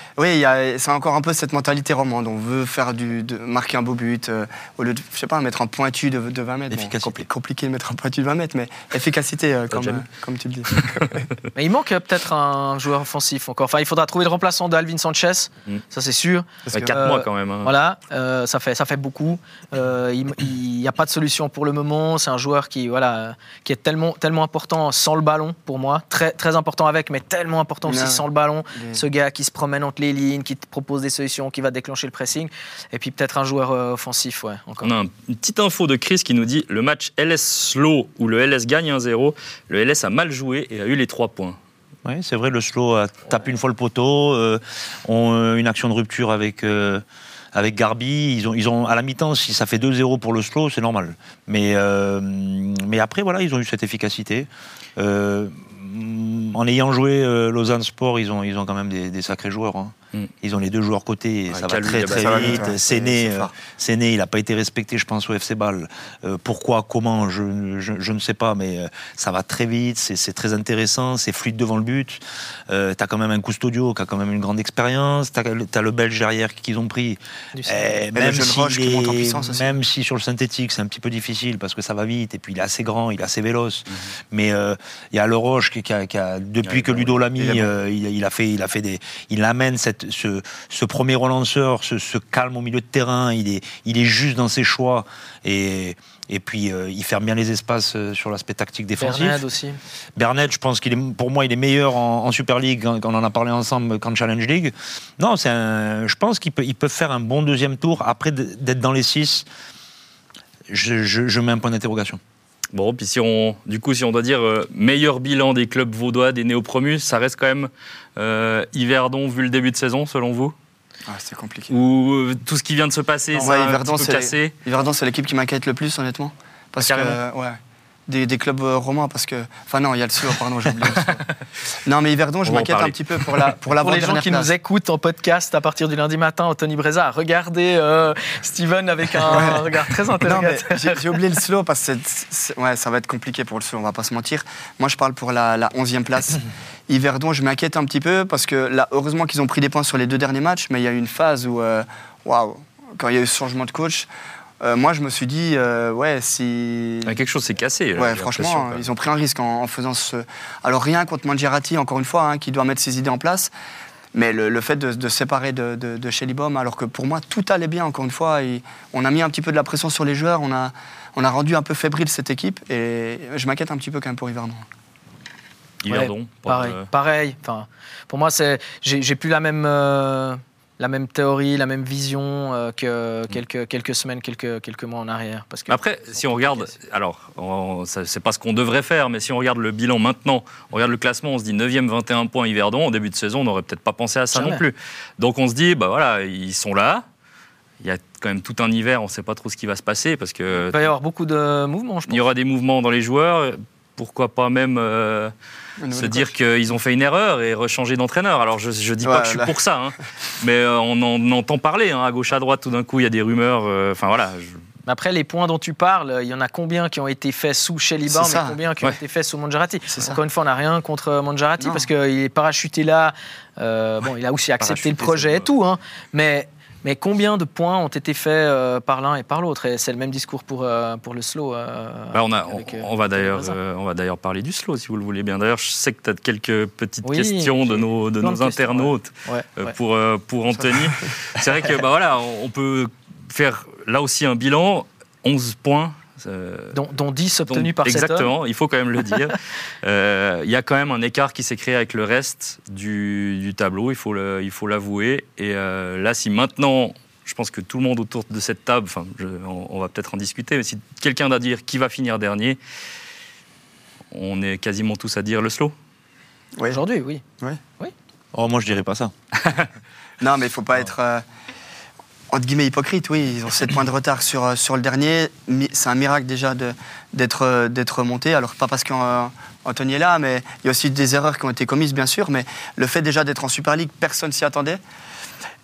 oui, il y a- c'est encore un peu cette mentalité romande. On veut faire du, de, marquer un beau but euh, au lieu de, je sais pas, mettre un pointu de, de 20 mètres. Bon, Efficacité. compli- compliqué de mettre un pointu de 20 mètres, mais efficacité, euh, comme, euh, tu le dis. Mais il manque peut-être un joueur offensif encore. Enfin, il faudra trouver le remplaçant d'Alvin Sanchez, Mm. ça c'est sûr. Que- quatre euh, mois quand même. hein. Voilà, euh, ça, fait, ça fait beaucoup. Euh, il n'y a pas de solution pour le moment. C'est un joueur qui, voilà, qui est tellement, tellement important sans le ballon pour moi. Très, très important avec, mais tellement important aussi sans le ballon. Ce gars qui se promène entre les lignes, qui te propose des solutions, qui va déclencher le pressing. Et puis peut-être un joueur euh, offensif, ouais, encore. On a un- une petite info de Chris qui nous dit le match LS slow où le LS gagne 1-0, le LS a mal joué et a eu les 3 points. Oui, c'est vrai, le slow a tapé une fois le poteau, euh, ont euh, une action de rupture avec, euh, avec Garbi. Ils ont, à la mi-temps, si ça fait 2-0 pour le slow, c'est normal. Mais, euh, mais après, voilà, ils ont eu cette efficacité. Euh, en ayant joué euh, Lausanne Sport, ils ont, ils quand même des, des sacrés joueurs. hein. Mm. Ils ont les deux joueurs côté, Ouais, ça va très ah bah, très va vite. vite, ouais. Séné, C'est euh. Séné, il n'a pas été respecté, je pense, au FC Ball. Euh, pourquoi, comment, je, je, je ne sais pas, mais euh, ça va très vite, c'est très intéressant, c'est fluide devant le but. Euh, tu as quand même un Custodio qui a quand même une grande expérience, tu as, le Belge derrière qu'ils ont pris. Eh, le même, qui en puissance aussi. si sur le synthétique c'est un petit peu difficile parce que ça va vite et puis il est assez grand, il est assez véloce. Mais euh, il y a le Roche qui, qui a, qui a- depuis Ouais, que Ludo l'a mis, Il est bon. il, il a fait, il a fait des, il amène cette, ce, ce premier relanceur, ce, ce calme au milieu de terrain. Il est, il est juste dans ses choix et et puis euh, il ferme bien les espaces euh, sur l'aspect tactique défensif. Bernard aussi. Bernet, je pense qu'il est, pour moi, il est meilleur en, en Super League quand quand on en a parlé ensemble qu'en Challenge League. Non, c'est un, je pense qu'il peut, il peut faire un bon deuxième tour après d'être dans les six. Je, je- je mets un point d'interrogation. Bon, puis si on, du coup, si on doit dire euh, meilleur bilan des clubs vaudois, des néo-promus, ça reste quand même euh, Yverdon vu le début de saison, selon vous? Ah, c'est compliqué. Ou euh, tout ce qui vient de se passer, Non, ça ouais, Yverdon, petit peu c'est- cassé? Yverdon, c'est l'équipe qui m'inquiète le plus, honnêtement. Parce Ah, que, carrément ouais, des, des clubs euh, romains, parce que. Enfin, non, il y a le SUA, pardon, j'ai oublié. non, mais Yverdon, je m'inquiète un petit peu pour la pour la Pour les gens qui nous écoutent en podcast à partir du lundi matin, Anthony Breza, regardez euh, Steven avec un regard très interrogateur. j'ai oublié le slow parce que ouais, ça va être compliqué pour le slow, on va pas se mentir. Moi, je parle pour la, la 11e place. Yverdon, je m'inquiète un petit peu parce que là, heureusement qu'ils ont pris des points sur les deux derniers matchs, mais il y a eu une phase où, euh, waouh, quand il y a eu ce changement de coach, euh, moi, je me suis dit, euh, ouais, si. Ah, Quelque chose s'est cassé. là, Ouais, franchement, ils ont pris un risque en, en faisant ce. Alors, rien contre Mangiarati, encore une fois, hein, qui doit mettre ses idées en place. Mais le, le fait de, de se séparer de, de, de Shelly Baum, alors que pour moi, tout allait bien, encore une fois. et on a mis un petit peu de la pression sur les joueurs, on a, on a rendu un peu fébrile cette équipe. Et je m'inquiète un petit peu quand même pour Yverdon. Yverdon. pour, Pareil, euh, pareil. Enfin, pour moi, c'est j'ai j'ai plus la même euh, la même théorie, la même vision euh, que quelques quelques semaines, quelques quelques mois en arrière. Parce que Après, si on regarde, alors, c'est pas ce qu'on devrait faire, mais si on regarde le bilan maintenant, on regarde le classement, on se dit 9e, 21 points Yverdon. En début de saison, on n'aurait peut-être pas pensé à ça Jamais. non plus. Donc on se dit, bah voilà, ils sont là. Il y a quand même tout un hiver, on ne sait pas trop ce qui va se passer parce que il va y avoir beaucoup de mouvements, je pense. il y aura des mouvements dans les joueurs. Pourquoi pas même euh, se dire qu'ils ont fait une erreur et rechanger d'entraîneur. Alors je ne dis pas que je suis là. pour ça, hein, mais euh, on en entend parler hein, à gauche à droite. Tout d'un coup, il y a des rumeurs. euh, Enfin voilà. je- Mais Après, les points dont tu parles, il y en a combien qui ont été faits sous et ça. combien qui ont été faits sous ça. Encore une fois, on n'a rien contre Mangiarati Non. parce qu'il est parachuté là. euh, bon, il a aussi accepté le projet et tout, hein, mais mais combien de points ont été faits euh, par l'un et par l'autre? Et c'est le même discours pour, euh, pour le slow. euh, Bah, on, a, on, avec, on va d'ailleurs, on va d'ailleurs parler du slow si vous le voulez bien. D'ailleurs, je sais que tu as quelques petites Oui, questions de nos, de nos internautes ouais, ouais. pour, pour Anthony. C'est vrai que bah, voilà, on on peut faire là aussi un bilan 11 points. Euh, dont, dont 10 donc, obtenus par cet homme. Exactement, il faut quand même le dire. Euh, Il y a quand même un écart qui s'est créé avec le reste du, du tableau, il faut le- il faut l'avouer. Et euh, là, si maintenant, je pense que tout le monde autour de cette table, enfin, on, on va peut-être en discuter, mais si quelqu'un doit dire qui va finir dernier, on est quasiment tous à dire le slow. Oui. Aujourd'hui, oui. Oh, moi, je dirais pas ça. Non, mais il faut pas être. Euh, entre guillemets hypocrite, oui, ils ont 7 points de retard sur, euh, sur le dernier. C'est un miracle déjà d'être euh, d'être remonté. Alors, pas parce qu'Anthony est là, mais il y a aussi des erreurs qui ont été commises, bien sûr. Mais le fait déjà d'être en Super League, personne s'y attendait.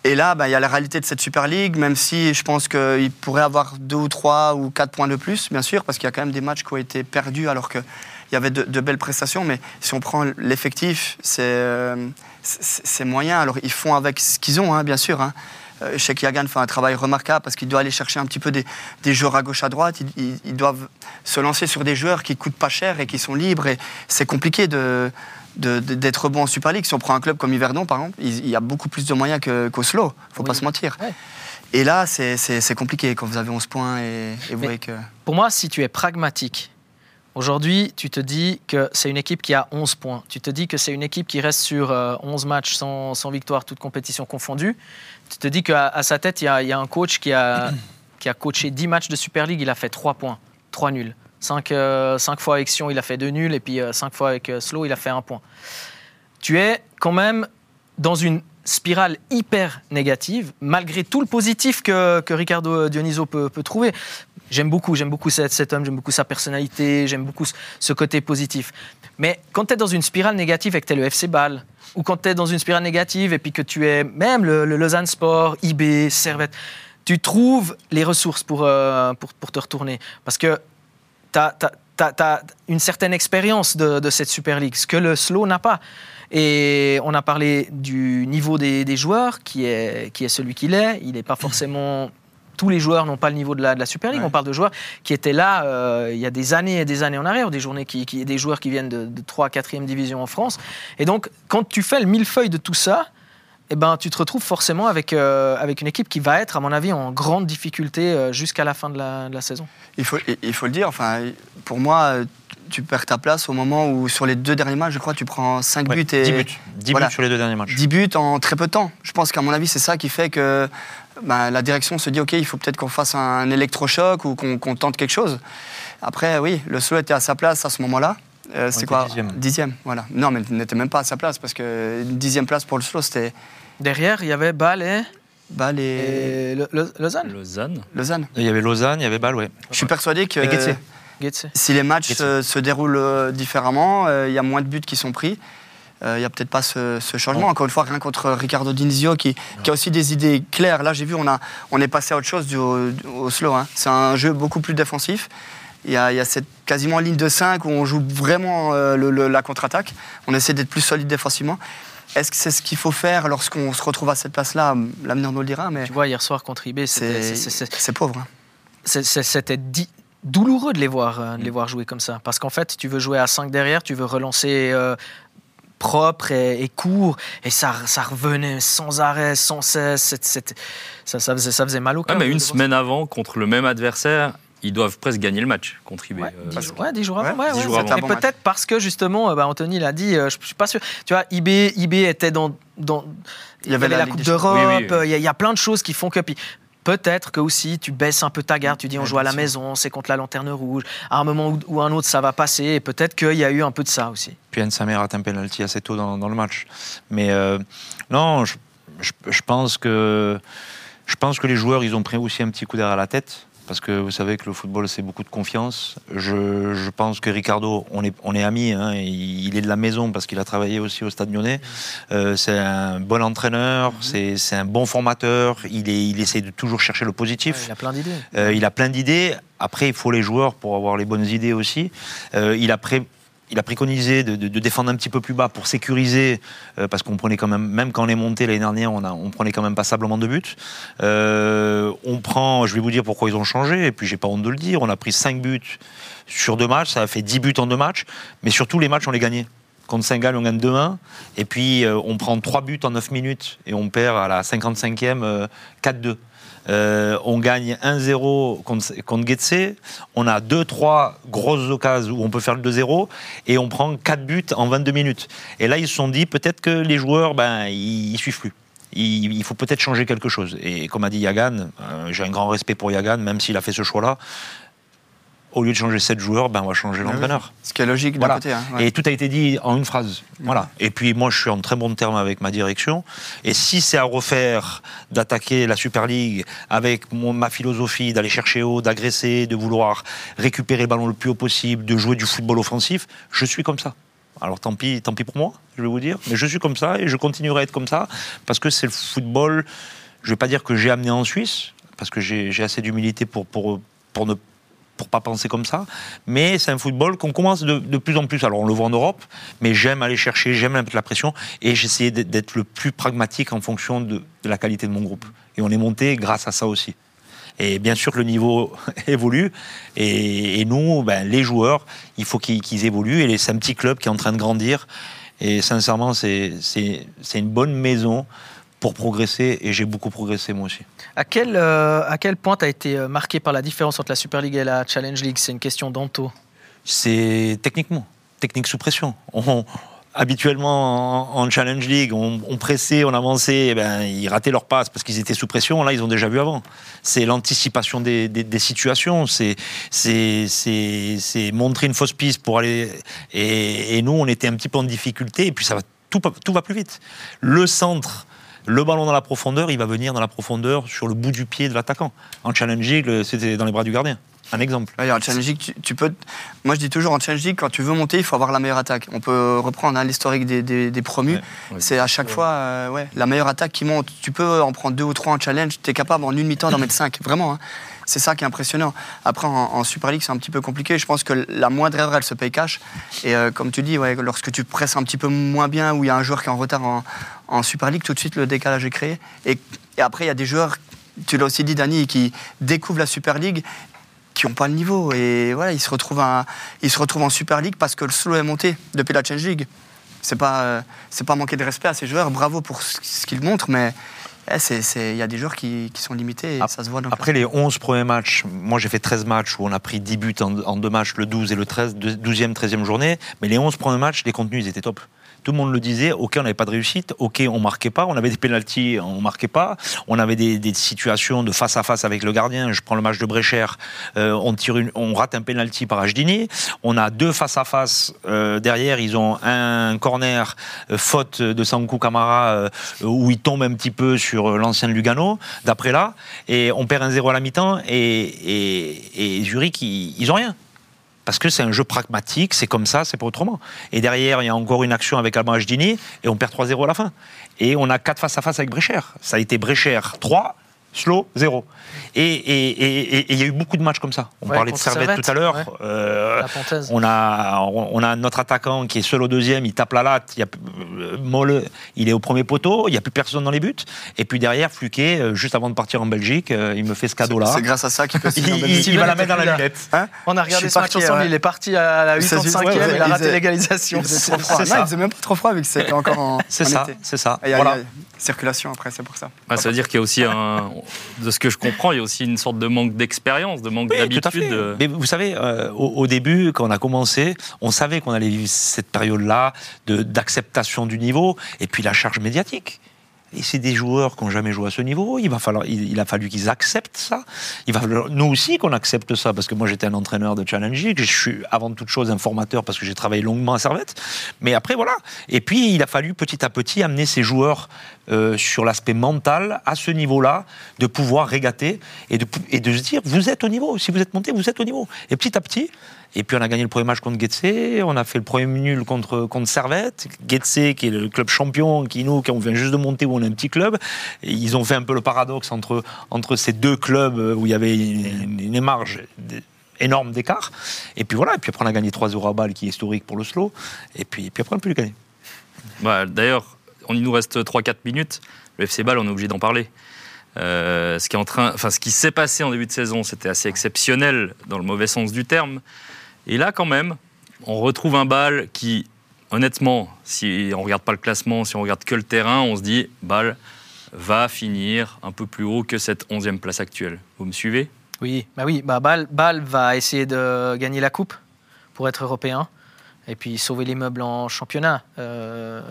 Et là, bah, il y a la réalité de cette Super League, même si je pense qu'il pourrait avoir deux ou trois ou quatre points de plus, bien sûr, parce qu'il y a quand même des matchs qui ont été perdus alors qu'il il y avait de, belles prestations, mais si on prend l'effectif, euh, c'est moyen. Alors, ils font avec ce qu'ils ont, hein, bien sûr. Hein. Euh, sais qu'Yagan fait un travail remarquable parce qu'il doit aller chercher un petit peu des, des joueurs à gauche, à droite. Ils, ils- ils doivent se lancer sur des joueurs qui coûtent pas cher et qui sont libres. Et c'est compliqué de d'être bon en Super League. Si on prend un club comme Yverdon, par exemple, il il y a beaucoup plus de moyens qu'Oslo. faut pas se mentir. Ouais. Et là, c'est- compliqué quand vous avez 11 points et, et vous Mais- voyez que. Pour moi, si tu es pragmatique, aujourd'hui, tu te dis que c'est une équipe qui a 11 points. Tu te dis que c'est une équipe qui reste sur euh, 11 matchs sans, sans victoire, toute compétition confondue. Tu te dis qu'à sa tête, il y, a, un coach qui a, coaché 10 matchs de Super League, il a fait 3 points, 3 nuls. 5, fois avec Sion, il a fait 2 nuls, et puis 5 fois avec euh, Slow, il a fait 1 point. Tu es quand même dans une spirale hyper négative, malgré tout le positif que, que Ricardo Dioniso peut trouver. J'aime beaucoup, j'aime beaucoup cet, homme, j'aime beaucoup sa personnalité, j'aime beaucoup ce, côté positif. Mais quand tu es dans une spirale négative et que tu es le FC Bâle, ou quand tu es dans une spirale négative et puis que tu es même le, le Lausanne Sport, IB, Servette, tu trouves les ressources pour, euh, pour, te retourner. Parce que tu as, une certaine expérience de, de cette Super League, ce que le Slow n'a pas. Et on a parlé du niveau des, des joueurs, qui est, qui est celui qu'il est. Il n'est pas forcément. Tous les joueurs n'ont pas le niveau de la, de la Super League. Ouais. On parle de joueurs qui étaient là euh, il y a des années et des années en arrière, des, journées qui, qui- des joueurs qui viennent de, de 3 4e division en France. Et donc, quand tu fais le millefeuille de tout ça, eh ben, tu te retrouves forcément avec, euh, avec une équipe qui va être, à mon avis, en grande difficulté euh, jusqu'à la fin de la, de la saison. Il faut, il faut le dire, enfin, pour moi, tu perds ta place au moment où, sur les deux derniers matchs, je crois, tu prends 5 Ouais, buts et 10 buts. 10 voilà. buts sur les deux derniers matchs. 10 buts en très peu de temps. Je pense qu'à mon avis, c'est ça qui fait que ben, la direction se dit ok, il faut peut-être qu'on fasse un électrochoc ou qu'on tente quelque chose. Après, oui, le Slow était à sa place à ce moment-là. Euh, c'est quoi dixième. Dixième, voilà. Non, mais il n'était même pas à sa place parce que dixième place pour le Slow, c'était Derrière, il y avait Bâle et, Bâle et et Le- Le- Lausanne. Lausanne. Lausanne. Il y avait Lausanne, il y avait Bâle, ouais. Je suis persuadé que si les matchs euh, se déroulent euh, différemment, euh, il y a moins de buts qui sont pris. Euh, Il n'y a peut-être pas ce, ce changement. Encore une fois, rien contre Ricardo Dinzio qui, qui a aussi des idées claires. Là, j'ai vu, on, a, on est passé à autre chose du, au, au slow. hein. C'est un jeu beaucoup plus défensif. Il y a, il y a cette quasiment ligne de 5 où on joue vraiment euh, le- le- la contre-attaque. On essaie d'être plus solide défensivement. Est-ce que c'est ce qu'il faut faire lorsqu'on se retrouve à cette place-là? L'avenir nous le dira, mais Tu vois, hier soir contre IB, c'est pauvre. hein. c'était douloureux de les, voir, euh, de les voir jouer comme ça. Parce qu'en fait, tu veux jouer à 5 derrière, tu veux relancer euh, propre et, et court, et ça, ça revenait sans arrêt, sans cesse. Ça, ça faisait, ça faisait mal au Ouais, cœur. mais de- une semaine avant, contre le même adversaire, ils doivent presque gagner le match contre IB. Ouais, euh, dix, ouais, dix jours avant. Ouais, ouais, dix ouais. jours avant. Et bon peut-être parce que justement, euh, bah, Anthony l'a dit, euh, je je suis pas sûr. Tu vois, IB, IB était dans, dans il y avait, la, Coupe d'Europe. Oui, oui, oui. Il y, a- il y a plein de choses qui font que. puis Peut-être que aussi tu baisses un peu ta garde, tu dis on joue à la maison, c'est contre la lanterne rouge. À un moment ou, un autre, ça va passer. Et peut-être qu'il y a eu un peu de ça aussi. Puis Anne Samer rate un penalty assez tôt dans, dans le match. Mais euh, non, je, je- je pense que je pense que les joueurs ils ont pris aussi un petit coup derrière la tête. Parce que vous savez que le football, c'est beaucoup de confiance. Je, je pense que Ricardo, on est, on est amis. hein, il est de la maison parce qu'il a travaillé aussi au Stade lyonnais. Euh, c'est un bon entraîneur, c'est c'est un bon formateur. Il, est, il essaie de toujours chercher le positif. Ouais, il a plein d'idées. Euh, il a plein d'idées. Après, il faut les joueurs pour avoir les bonnes idées aussi. Euh, il, a pré- il a préconisé de, défendre un petit peu plus bas pour sécuriser, euh, parce qu'on prenait quand même, même quand on est monté l'année dernière, on, prenait quand même passablement de buts. Euh, on prend, je vais vous dire pourquoi ils ont changé, et puis j'ai pas honte de le dire, on a pris 5 buts sur deux matchs, ça a fait 10 buts en deux matchs, mais surtout les matchs, on les gagnait. Contre Saint-Gall, on gagne 2-1, et puis euh, on prend 3 buts en 9 minutes, et on perd à la 55e euh, 4-2. Euh, on gagne 1-0 contre, contre. On a 2-3 grosses occasions où on peut faire le 2-0 et on prend 4 buts en 22 minutes. Et là, ils se sont dit peut-être que les joueurs, ben, ils, ils suivent plus. Il, il faut peut-être changer quelque chose. Et comme a dit Yagan, euh, j'ai un grand respect pour Yagan, même s'il a fait ce choix-là. Au lieu de changer 7 joueurs, ben, on va changer l'entraîneur. Ce qui est logique d'un Voilà. côté. hein, ouais. Et tout a été dit en une phrase. Voilà. Et puis moi, je suis en très bon terme avec ma direction. Et si c'est à refaire d'attaquer la Super League avec mon- ma philosophie d'aller chercher haut, d'agresser, de vouloir récupérer le ballon le plus haut possible, de jouer du football offensif, je suis comme ça. Alors tant pis, tant pis pour moi, je vais vous dire, mais je suis comme ça et je continuerai à être comme ça parce que c'est le football. Je vais pas dire que j'ai amené en Suisse parce que j'ai assez d'humilité pour, pour, pour ne pour pas penser comme ça. Mais c'est un football qu'on commence de, de, plus en plus. Alors on le voit en Europe, mais j'aime aller chercher, j'aime mettre la pression et j'essayais d'être le plus pragmatique en fonction de, la qualité de mon groupe. Et on est monté grâce à ça aussi. Et bien sûr le niveau évolue. Et, nous, ben, les joueurs, il faut qu'ils qu évoluent. Et c'est un petit club qui est en train de grandir. Et sincèrement, c'est une bonne maison pour progresser et j'ai beaucoup progressé moi aussi. À quel, euh, à quel point tu as été marqué par la différence entre la Super League et la Challenge League? C'est une question d'Anto. C'est techniquement, technique sous pression. On, habituellement en, en, Challenge League, on, on, pressait, on avançait, eh ben, ils rataient leur passe parce qu'ils étaient sous pression. Là, ils ont déjà vu avant. C'est l'anticipation des, des, des, situations, c'est montrer une fausse piste pour aller. Et, et, nous, on était un petit peu en difficulté, et puis ça va, tout, tout va plus vite. Le centre. Le ballon dans la profondeur, il va venir dans la profondeur sur le bout du pied de l'attaquant. En Challenge League, c'était dans les bras du gardien. Un exemple. Ouais, en Challenge League, tu, tu, peux. Moi, je dis toujours en Challenge League, quand tu veux monter, il faut avoir la meilleure attaque. On peut reprendre hein, l'historique des, des, des, promus. Ouais, ouais, c'est à chaque fois euh, ouais, la meilleure attaque qui monte. Tu peux en prendre deux ou trois en challenge. Tu es capable en une mi-temps d'en mettre cinq. Vraiment. Hein. C'est ça qui est impressionnant. Après, en, en Super League, c'est un petit peu compliqué. Je pense que la moindre erreur, elle se paye cash. Et euh, comme tu dis, ouais, lorsque tu presses un petit peu moins bien ou il y a un joueur qui est en retard en, Super League, tout de suite, le décalage est créé. Et, après, il y a des joueurs tu l'as aussi dit, Dani, qui découvrent la Super League qui n'ont pas le niveau. Et voilà, ils se, retrouvent ils se retrouvent en Super League parce que le slow est monté depuis la Change League. C'est pas, euh, pas manquer de respect à ces joueurs. Bravo pour ce qu'ils montrent, mais il eh, y a des joueurs qui, qui sont limités et ça se voit. Dans Après les 11 premiers matchs, moi j'ai fait 13 matchs où on a pris 10 buts en, en deux matchs, le 12 et le 13, 12e, 13e journée. Mais les 11 premiers matchs, les contenus, ils étaient top tout le monde le disait, ok, on n'avait pas de réussite, ok, on marquait pas, on avait des pénalties, on marquait pas, on avait des, situations de face à face avec le gardien. Je prends le match de Bréchère, euh, on rate un pénalty par Ajdini, on a deux face à face euh, derrière, ils ont un corner euh, faute de Sankou Kamara où il tombe un petit peu sur l'ancien Lugano, d'après là, et on perd un 0 à la mi-temps et Zurich ils, ils ont rien parce que c'est un jeu pragmatique, c'est comme ça, c'est pas autrement. Et derrière, il y a encore une action avec Alban Dini et on perd 3-0 à la fin. Et on a 4 face à face avec Bréchère. Ça a été Bréchère 3, Slow, 0. Et il y a eu beaucoup de matchs comme ça. On ouais, parlait de Servette, Servette tout à l'heure. ouais. Euh, on, a, on a notre attaquant qui est seul au deuxième, il tape la latte. Il y a, euh, Molle, il est au premier poteau, il n'y a plus personne dans les buts. Et puis derrière, Fluquet, euh, juste avant de partir en Belgique, euh, il me fait ce cadeau-là. C'est grâce à ça qu'il peut il, il, il va la mettre dans la lunette. Hein on a regardé ce match ensemble, ouais. il est parti à la 85e, ouais, il a raté l'égalisation. C'est. Non, il faisait même pas trop froid vu que c'était encore en. C'est ça, c'est ça. Et voilà. Circulation après, c'est pour ça. Ah, ça veut dire qu'il y a aussi un. De ce que je comprends, il y a aussi une sorte de manque d'expérience, de manque oui, d'habitude. Mais vous savez, euh, au, au, début, quand on a commencé, on savait qu'on allait vivre cette période-là d'acceptation du niveau et puis la charge médiatique. Et c'est des joueurs qui n'ont jamais joué à ce niveau. Il, va falloir, il, a fallu qu'ils acceptent ça. Il va falloir, nous aussi, qu'on accepte ça, parce que moi, j'étais un entraîneur de Challenge. Je suis avant toute chose un formateur parce que j'ai travaillé longuement à Servette. Mais après, voilà. Et puis, il a fallu petit à petit amener ces joueurs euh, sur l'aspect mental à ce niveau-là, de pouvoir régater et de, se dire, vous êtes au niveau. Si vous êtes monté, vous êtes au niveau. Et petit à petit, et puis on a gagné le premier match contre Getse, on a fait le premier nul contre, contre Servette. Getse, qui est le club champion, qui nous, qui on vient juste de monter, un petit club. Ils ont fait un peu le paradoxe entre, entre ces deux clubs où il y avait une, marge énorme d'écart. Et puis voilà, et puis après on a gagné 3-0 à balle, qui est historique pour le slow. Et puis, et puis après on a pu le gagner. Bah, D'ailleurs, il nous reste 3-4 minutes. Le FC Ball, on est obligé d'en parler. Euh, ce qui s'est passé en début de saison, c'était assez exceptionnel dans le mauvais sens du terme. Et là, quand même, on retrouve un bal qui, honnêtement, si on ne regarde pas le classement, si on regarde que le terrain, on se dit, bal va finir un peu plus haut que cette 11e place actuelle. Vous me suivez? Oui, bah oui, bah Bâle, Bâle va essayer de gagner la coupe pour être européen et puis sauver les meubles en championnat. Euh,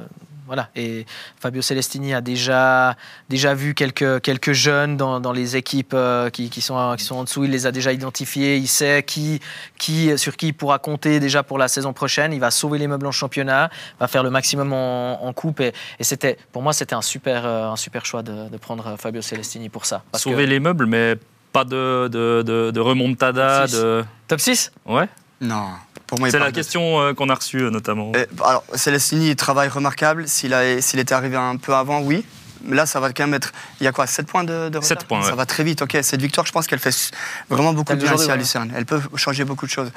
voilà. Et Fabio Celestini a déjà, déjà vu quelques, quelques jeunes dans, dans les équipes euh, qui, qui, sont, qui sont en dessous. Il les a déjà identifiés. Il sait qui, qui, sur qui il pourra compter déjà pour la saison prochaine. Il va sauver les meubles en championnat, va faire le maximum en, en coupe. Et, et c'était, pour moi, c'était un super, un super choix de, de, prendre Fabio Celestini pour ça. Parce sauver que... les meubles, mais pas de, de, de, de remontada. Top 6, de... Top 6 Ouais. Non. C'est la question euh, qu'on a reçue notamment. Et, alors, Celestini, travail remarquable. S'il était arrivé un peu avant, oui. là, ça va quand même être. Il y a quoi 7 points de, de retard Sept points, Ça ouais. va très vite. Ok, cette victoire, je pense qu'elle fait vraiment beaucoup de bien ici à. Lucerne. Elle peut changer beaucoup de choses.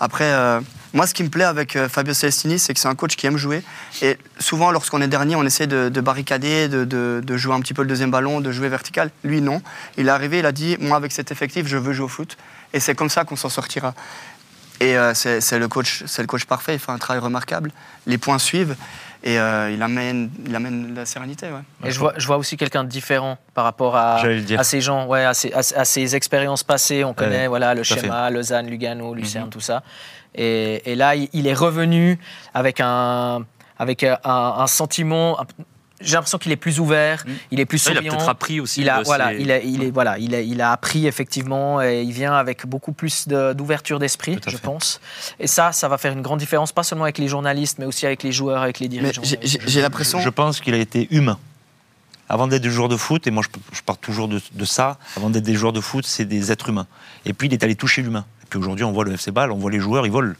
Après, euh, moi, ce qui me plaît avec euh, Fabio Celestini, c'est que c'est un coach qui aime jouer. Et souvent, lorsqu'on est dernier, on essaie de, de barricader, de, de- de jouer un petit peu le deuxième ballon, de jouer vertical. Lui, non. Il est arrivé, il a dit Moi, avec cet effectif, je veux jouer au foot. Et c'est comme ça qu'on s'en sortira. Et euh, c'est le, coach- c'est le coach parfait, il fait un travail remarquable. Les points suivent et euh, il, amène, il amène la sérénité. Ouais. Et je vois, je vois aussi quelqu'un de différent par rapport à, ces gens, ouais, à, ces, à, à ces expériences passées. On connaît Ouais, voilà, le schéma, Lausanne, Lugano, Lucerne, tout ça. Et, et là, il, il est revenu avec un, avec un, un sentiment. Un- J'ai l'impression qu'il est plus ouvert, Mm. il est plus Ah, il a souriant. peut-être appris aussi. Il a, voilà, ses- il, a, il, est, voilà il, a, il a appris effectivement et il vient avec beaucoup plus de- d'ouverture d'esprit, je fait. pense. Et ça, ça va faire une grande différence, pas seulement avec les journalistes, mais aussi avec les joueurs, avec les dirigeants. j'ai- l'impression. Je pense qu'il a été humain. Avant d'être des joueurs de foot, et moi je, je pars toujours de, de ça, avant d'être des joueurs de foot, c'est des êtres humains. Et puis il est allé toucher l'humain. Et puis aujourd'hui, on voit le FC Ball, on voit les joueurs, ils volent.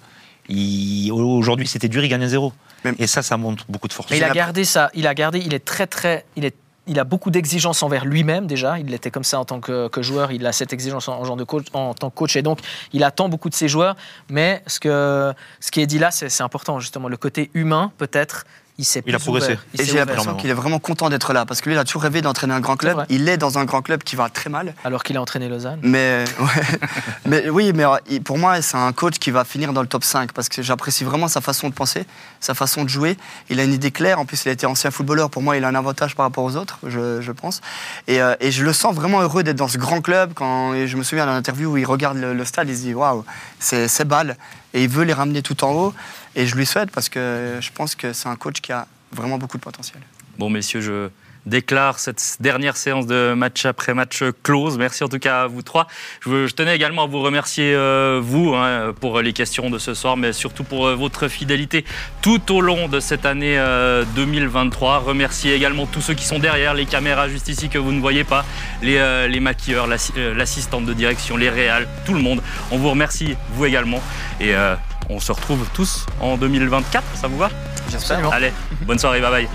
Aujourd'hui, c'était dur, ils gagnent 1-0. Et ça, ça montre beaucoup de force. Mais il a gardé ça. Il a gardé. Il est très très. Il est. Il a beaucoup d'exigences envers lui-même déjà. Il était comme ça en tant que, que joueur. Il a cette exigence en, en genre de coach, en tant que coach et donc il attend beaucoup de ses joueurs. Mais ce que ce qui est dit là, c'est important justement le côté humain peut-être. Il s'est Il a progressé. ouvert. Il Et j'ai l'impression qu'il est vraiment content d'être là parce que lui, il a toujours rêvé d'entraîner un grand club. Il est dans un grand club qui va très mal. Alors qu'il a entraîné Lausanne. Mais, ouais. mais oui, mais euh, pour moi, c'est un coach qui va finir dans le top 5 parce que j'apprécie vraiment sa façon de penser, sa façon de jouer. Il a une idée claire. En plus, il a été ancien footballeur. Pour moi, il a un avantage par rapport aux autres, je, je pense. Et, euh, et je le sens vraiment heureux d'être dans ce grand club. Quand, je me souviens d'un interview où il regarde le, le stade, il se dit Waouh, c'est balle. Et il veut les ramener tout en haut. Et je lui souhaite parce que je pense que c'est un coach qui a vraiment beaucoup de potentiel. Bon, messieurs, je déclare cette dernière séance de match après match close. Merci en tout cas à vous trois. Je, tenais également à vous remercier, euh, vous, hein, pour les questions de ce soir, mais surtout pour euh, votre fidélité tout au long de cette année euh, 2023. Remercier également tous ceux qui sont derrière les caméras juste ici que vous ne voyez pas, les, euh, les maquilleurs, l'assi- euh, l'assistante de direction, les réals, tout le monde. On vous remercie, vous également. Et euh, on se retrouve tous en 2024, ça vous va? J'espère. Allez, bonne soirée, bye bye.